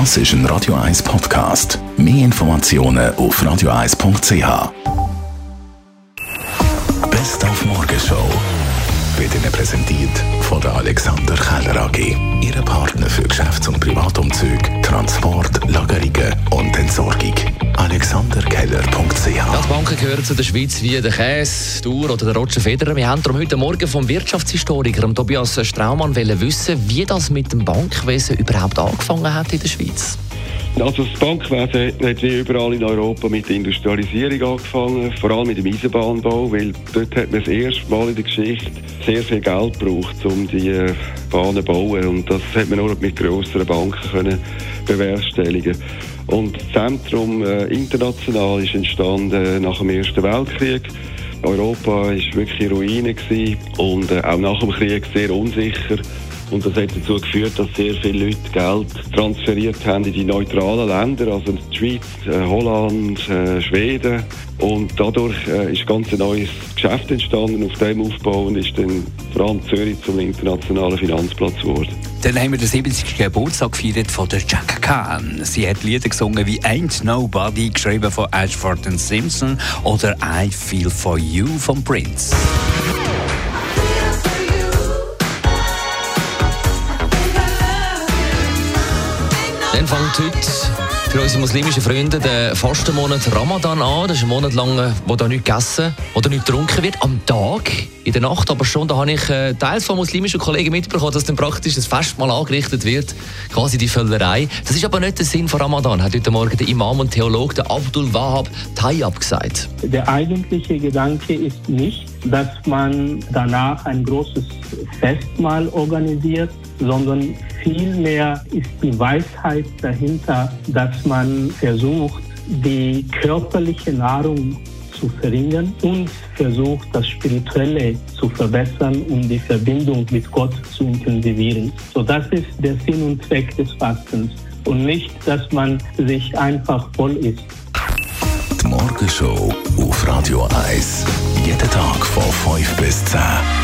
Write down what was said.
Das ist ein Radio 1 Podcast. Mehr Informationen auf radio1.ch. Best auf Morgenshow wird Ihnen präsentiert von der Alexander Keller AG. Ihre Partner für Geschäfts- und Privatumzüge, Transport, AlexanderKeller.ch Ja, die Banken gehören zu der Schweiz wie der Käse, der Uhr oder der Roger Federer. Wir haben darum heute Morgen vom Wirtschaftshistoriker Tobias Straumann wissen, wie das mit dem Bankwesen überhaupt angefangen hat in der Schweiz. Also das Bankwesen hat wie überall in Europa mit der Industrialisierung angefangen, vor allem mit dem Eisenbahnbau, weil dort hat man das erste Mal in der Geschichte sehr viel Geld gebraucht, um die äh, Bahnen zu bauen und das hat man nur mit grösseren Banken können bewerkstelligen. Und das Zentrum äh, international ist entstanden nach dem Ersten Weltkrieg. Europa war wirklich in Ruine gewesen und äh, auch nach dem Krieg sehr unsicher. Und das hat dazu geführt, dass sehr viele Leute Geld transferiert haben in die neutralen Länder, also die Schweiz, äh, Holland, äh, Schweden. Und dadurch äh, ist ganz ein neues Geschäft entstanden. Auf dem Aufbau und ist dann vor allem Zürich zum internationalen Finanzplatz geworden. Dann haben wir den 70. Geburtstag gefeiert von der Chaka Khan. Sie hat Lieder gesungen wie Ain't Nobody, geschrieben von Ashford Simpson oder I Feel For You von Prince. Dann fängt heute für unsere muslimischen Freunde der Fastenmonat Ramadan an. Das ist ein Monat lang, äh, wo da nichts gegessen oder nichts getrunken wird. Am Tag, in der Nacht aber schon, da habe ich äh, teils von muslimischen Kollegen mitbekommen, dass dann praktisch das Festmahl angerichtet wird, quasi die Völlerei. Das ist aber nicht der Sinn von Ramadan, hat heute Morgen der Imam und Theologe der Abdul Wahab Tayyab gesagt. Der eigentliche Gedanke ist nicht, dass man danach ein großes Festmahl organisiert, sondern vielmehr ist die Weisheit dahinter, dass man versucht, die körperliche Nahrung zu verringern und versucht, das Spirituelle zu verbessern, um die Verbindung mit Gott zu intensivieren. So, das ist der Sinn und Zweck des Fastens und nicht, dass man sich einfach voll isst. Die Morgenshow auf Radio 1. Jeden Tag von 5 bis 10.